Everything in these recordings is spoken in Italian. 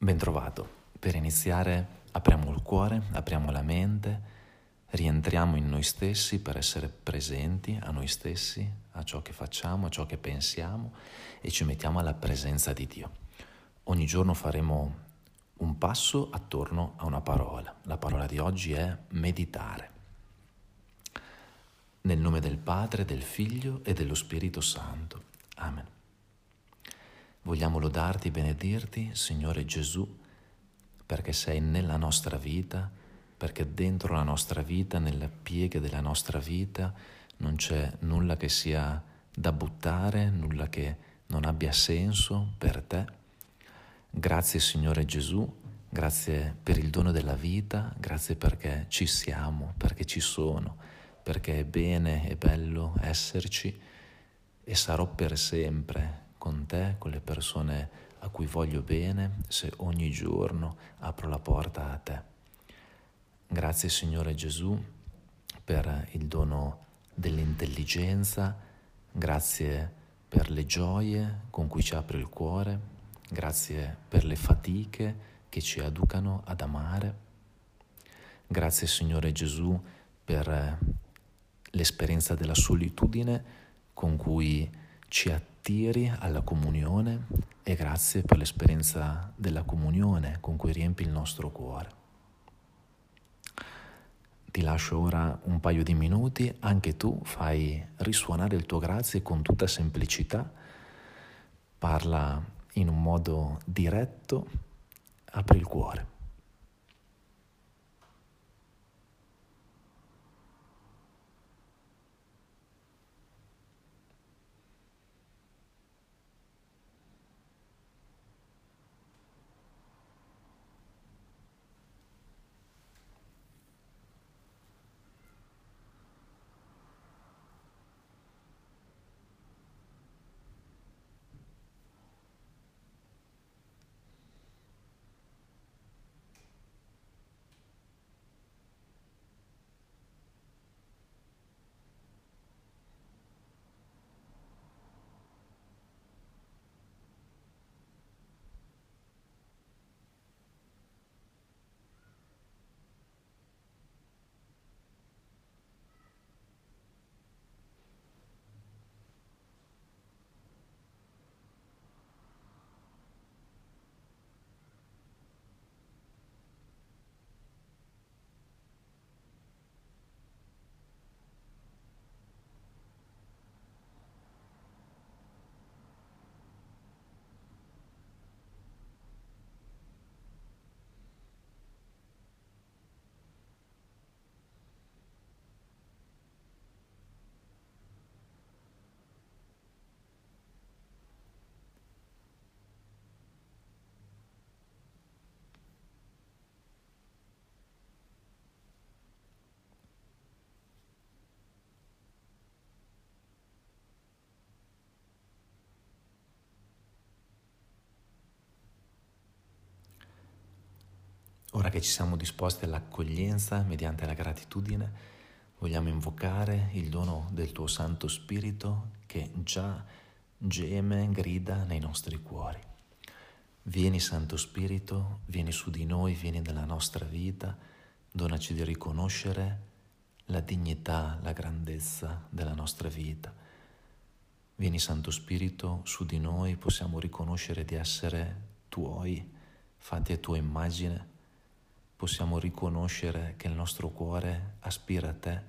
Bentrovato. Per iniziare apriamo il cuore, apriamo la mente, rientriamo in noi stessi per essere presenti a noi stessi, a ciò che facciamo, a ciò che pensiamo e ci mettiamo alla presenza di Dio. Ogni giorno faremo un passo attorno a una parola. La parola di oggi è meditare. Nel nome del Padre, del Figlio e dello Spirito Santo. Amen. Vogliamo lodarti, benedirti, Signore Gesù, perché sei nella nostra vita, perché dentro la nostra vita, nelle pieghe della nostra vita, non c'è nulla che sia da buttare, nulla che non abbia senso per te. Grazie Signore Gesù, grazie per il dono della vita, grazie perché ci siamo, perché ci sono, perché è bene, è bello esserci e sarò per sempre con te, con le persone a cui voglio bene, se ogni giorno apro la porta a te. Grazie Signore Gesù per il dono dell'intelligenza, grazie per le gioie con cui ci apri il cuore, grazie per le fatiche che ci educano ad amare. Grazie Signore Gesù per l'esperienza della solitudine con cui ci attiri alla comunione e grazie per l'esperienza della comunione con cui riempi il nostro cuore. Ti lascio ora un paio di minuti, anche tu fai risuonare il tuo grazie con tutta semplicità, parla in un modo diretto, apri il cuore. Ora che ci siamo disposti all'accoglienza mediante la gratitudine, vogliamo invocare il dono del tuo Santo Spirito che già geme, grida nei nostri cuori. Vieni Santo Spirito, vieni su di noi, vieni nella nostra vita, donaci di riconoscere la dignità, la grandezza della nostra vita. Vieni Santo Spirito, su di noi possiamo riconoscere di essere tuoi, fatti a tua immagine possiamo riconoscere che il nostro cuore aspira a te.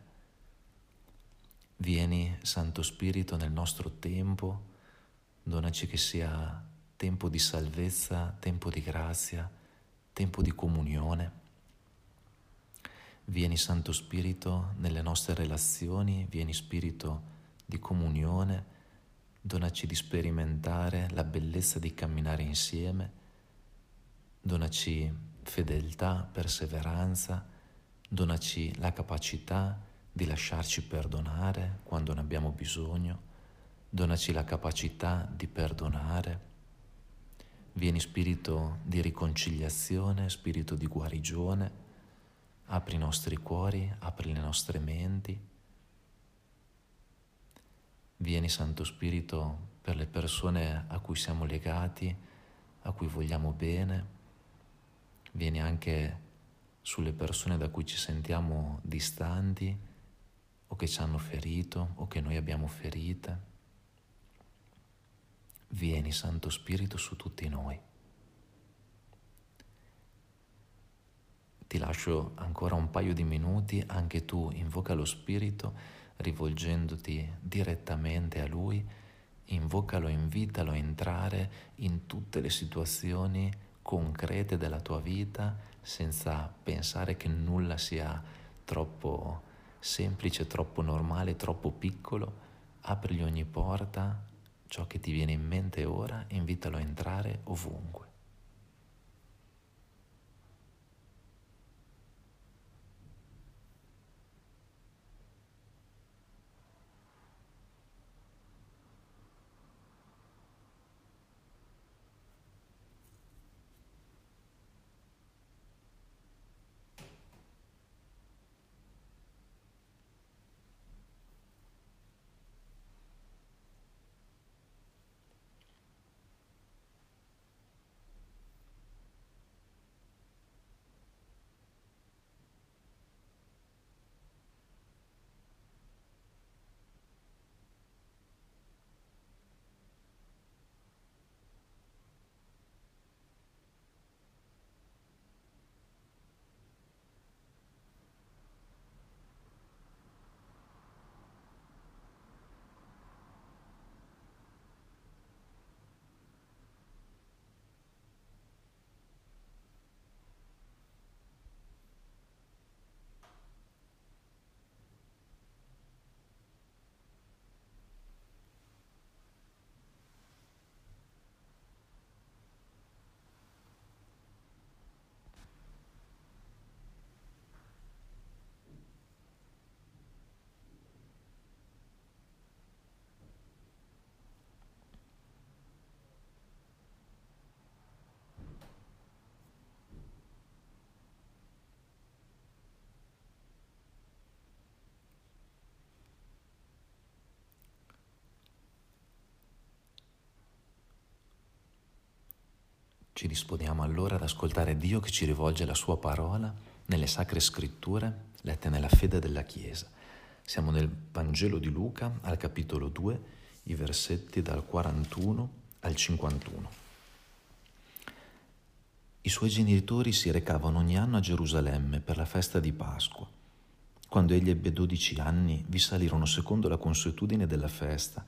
Vieni, Santo Spirito, nel nostro tempo, donaci che sia tempo di salvezza, tempo di grazia, tempo di comunione. Vieni, Santo Spirito, nelle nostre relazioni, vieni Spirito di comunione, donaci di sperimentare la bellezza di camminare insieme, donaci fedeltà, perseveranza, donaci la capacità di lasciarci perdonare quando ne abbiamo bisogno, donaci la capacità di perdonare. Vieni spirito di riconciliazione, spirito di guarigione, apri i nostri cuori, apri le nostre menti. Vieni Santo Spirito per le persone a cui siamo legati, a cui vogliamo bene vieni anche sulle persone da cui ci sentiamo distanti o che ci hanno ferito o che noi abbiamo ferite. Vieni, Santo Spirito, su tutti noi. Ti lascio ancora un paio di minuti, anche tu invoca lo Spirito rivolgendoti direttamente a Lui, invocalo, invitalo a entrare in tutte le situazioni concrete della tua vita senza pensare che nulla sia troppo semplice, troppo normale, troppo piccolo. Aprigli ogni porta, ciò che ti viene in mente ora, invitalo a entrare ovunque. Ci disponiamo allora ad ascoltare Dio che ci rivolge la sua parola nelle sacre scritture lette nella fede della Chiesa. Siamo nel Vangelo di Luca al capitolo 2, i versetti dal 41 al 51. I suoi genitori si recavano ogni anno a Gerusalemme per la festa di Pasqua. Quando egli ebbe 12 anni, vi salirono secondo la consuetudine della festa,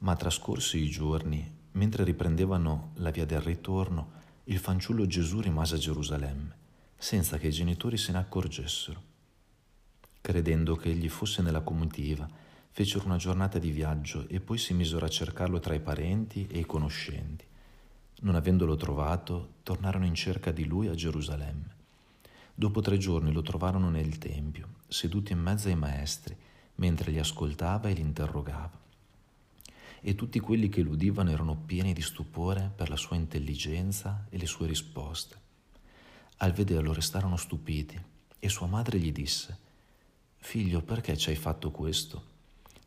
ma trascorsi i giorni, mentre riprendevano la via del ritorno, il fanciullo Gesù rimase a Gerusalemme, senza che i genitori se ne accorgessero. Credendo che egli fosse nella comitiva, fecero una giornata di viaggio e poi si misero a cercarlo tra i parenti e i conoscenti. Non avendolo trovato, tornarono in cerca di lui a Gerusalemme. Dopo tre giorni lo trovarono nel Tempio, seduto in mezzo ai maestri, mentre li ascoltava e li interrogava e tutti quelli che lo udivano erano pieni di stupore per la sua intelligenza e le sue risposte. Al vederlo restarono stupiti e sua madre gli disse, Figlio, perché ci hai fatto questo?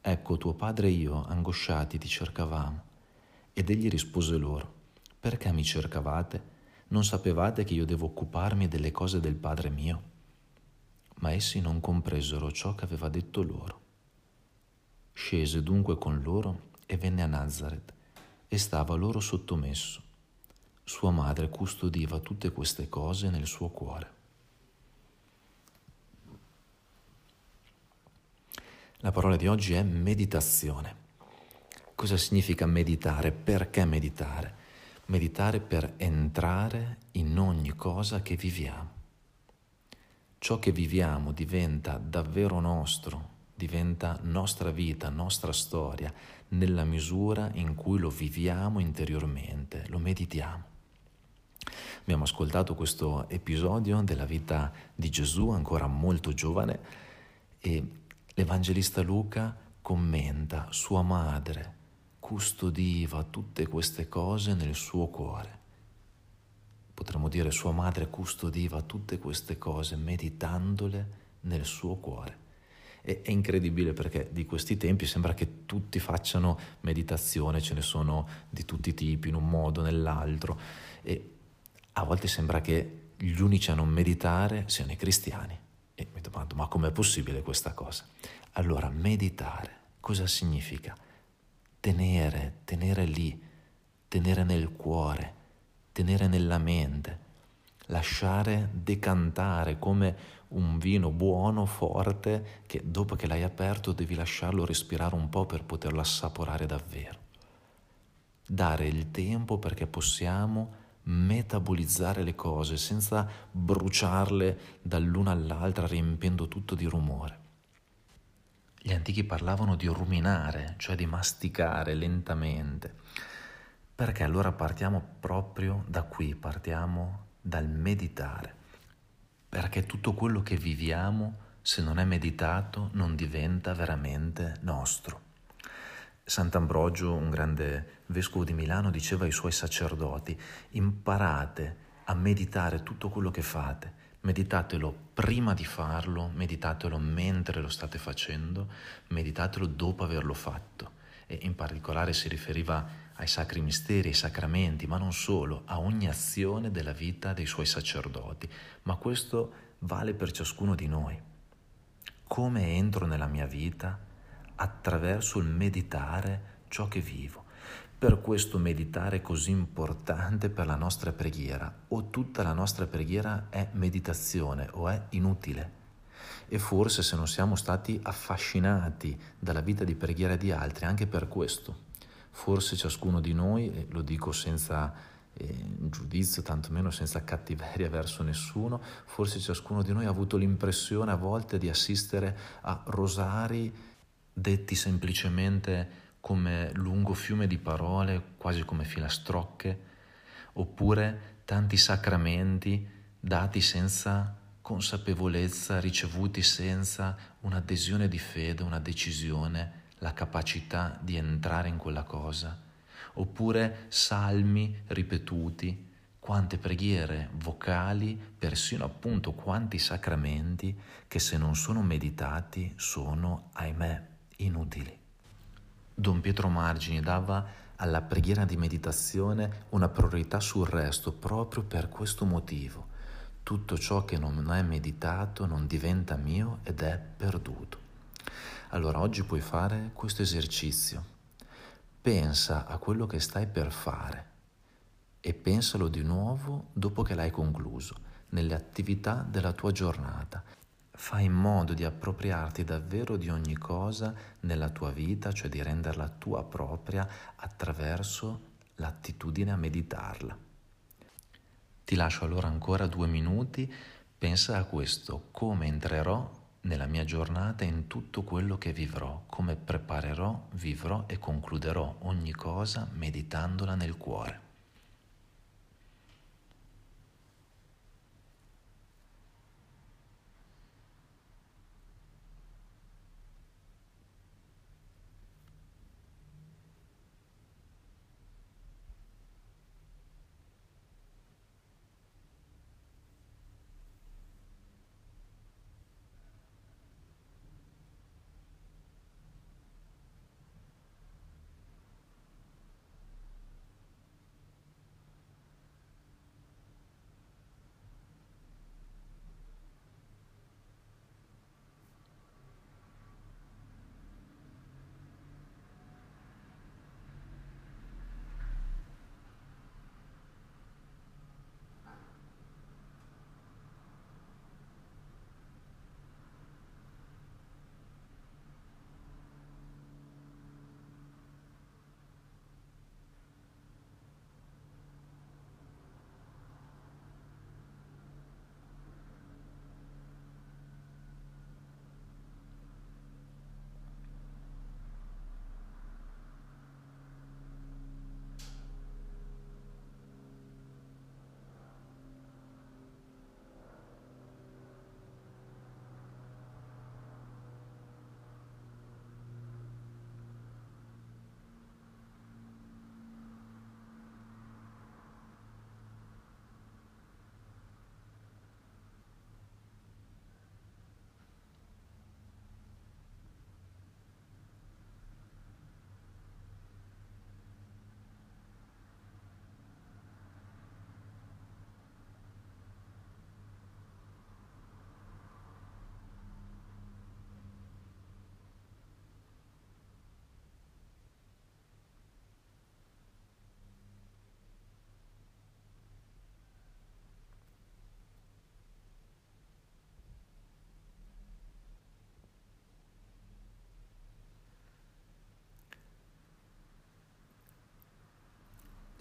Ecco, tuo padre e io, angosciati, ti cercavamo. Ed egli rispose loro, Perché mi cercavate? Non sapevate che io devo occuparmi delle cose del Padre mio? Ma essi non compresero ciò che aveva detto loro. Scese dunque con loro e venne a Nazareth e stava loro sottomesso. Sua madre custodiva tutte queste cose nel suo cuore. La parola di oggi è meditazione. Cosa significa meditare? Perché meditare? Meditare per entrare in ogni cosa che viviamo. Ciò che viviamo diventa davvero nostro, diventa nostra vita, nostra storia, nella misura in cui lo viviamo interiormente, lo meditiamo. Abbiamo ascoltato questo episodio della vita di Gesù ancora molto giovane e l'Evangelista Luca commenta sua madre custodiva tutte queste cose nel suo cuore. Potremmo dire sua madre custodiva tutte queste cose meditandole nel suo cuore. E, è incredibile perché di questi tempi sembra che tutti facciano meditazione, ce ne sono di tutti i tipi, in un modo o nell'altro. E a volte sembra che gli unici a non meditare siano i cristiani. E mi domando, ma com'è possibile questa cosa? Allora, meditare, cosa significa? Tenere, tenere lì, tenere nel cuore, tenere nella mente, lasciare decantare come un vino buono, forte, che dopo che l'hai aperto devi lasciarlo respirare un po' per poterlo assaporare davvero. Dare il tempo perché possiamo metabolizzare le cose senza bruciarle dall'una all'altra riempiendo tutto di rumore. Gli antichi parlavano di ruminare, cioè di masticare lentamente. Perché allora partiamo proprio da qui, partiamo dal meditare, perché tutto quello che viviamo, se non è meditato, non diventa veramente nostro. Sant'Ambrogio, un grande vescovo di Milano, diceva ai suoi sacerdoti, imparate a meditare tutto quello che fate, meditatelo prima di farlo, meditatelo mentre lo state facendo, meditatelo dopo averlo fatto. E in particolare si riferiva ai sacri misteri, ai sacramenti, ma non solo, a ogni azione della vita dei suoi sacerdoti. Ma questo vale per ciascuno di noi. Come entro nella mia vita? Attraverso il meditare ciò che vivo. Per questo meditare è così importante per la nostra preghiera. O tutta la nostra preghiera è meditazione o è inutile. E forse se non siamo stati affascinati dalla vita di preghiera di altri, anche per questo Forse ciascuno di noi, e lo dico senza eh, giudizio, tantomeno senza cattiveria verso nessuno, forse ciascuno di noi ha avuto l'impressione a volte di assistere a rosari detti semplicemente come lungo fiume di parole, quasi come filastrocche, oppure tanti sacramenti dati senza consapevolezza, ricevuti senza un'adesione di fede, una decisione la capacità di entrare in quella cosa, oppure salmi ripetuti, quante preghiere vocali, persino appunto quanti sacramenti che se non sono meditati sono, ahimè, inutili. Don Pietro Margini dava alla preghiera di meditazione una priorità sul resto proprio per questo motivo. Tutto ciò che non è meditato non diventa mio ed è perduto. Allora oggi puoi fare questo esercizio. Pensa a quello che stai per fare e pensalo di nuovo dopo che l'hai concluso, nelle attività della tua giornata. Fai in modo di appropriarti davvero di ogni cosa nella tua vita, cioè di renderla tua propria attraverso l'attitudine a meditarla. Ti lascio allora ancora due minuti, pensa a questo, come entrerò nella mia giornata in tutto quello che vivrò, come preparerò, vivrò e concluderò ogni cosa meditandola nel cuore.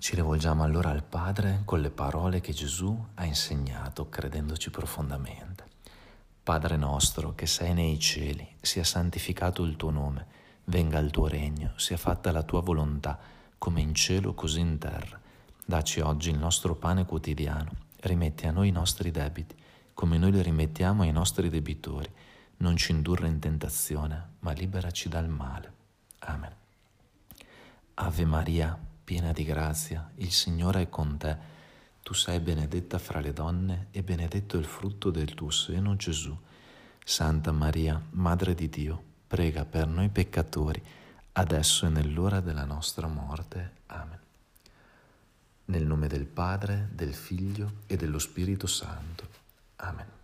Ci rivolgiamo allora al Padre con le parole che Gesù ha insegnato, credendoci profondamente. Padre nostro che sei nei cieli, sia santificato il tuo nome, venga il tuo regno, sia fatta la tua volontà, come in cielo così in terra. Daci oggi il nostro pane quotidiano, rimetti a noi i nostri debiti, come noi li rimettiamo ai nostri debitori. Non ci indurre in tentazione, ma liberaci dal male. Amen. Ave Maria, piena di grazia, il Signore è con te. Tu sei benedetta fra le donne e benedetto il frutto del tuo seno, Gesù. Santa Maria, Madre di Dio, prega per noi peccatori, adesso e nell'ora della nostra morte. Amen. Nel nome del Padre, del Figlio e dello Spirito Santo. Amen.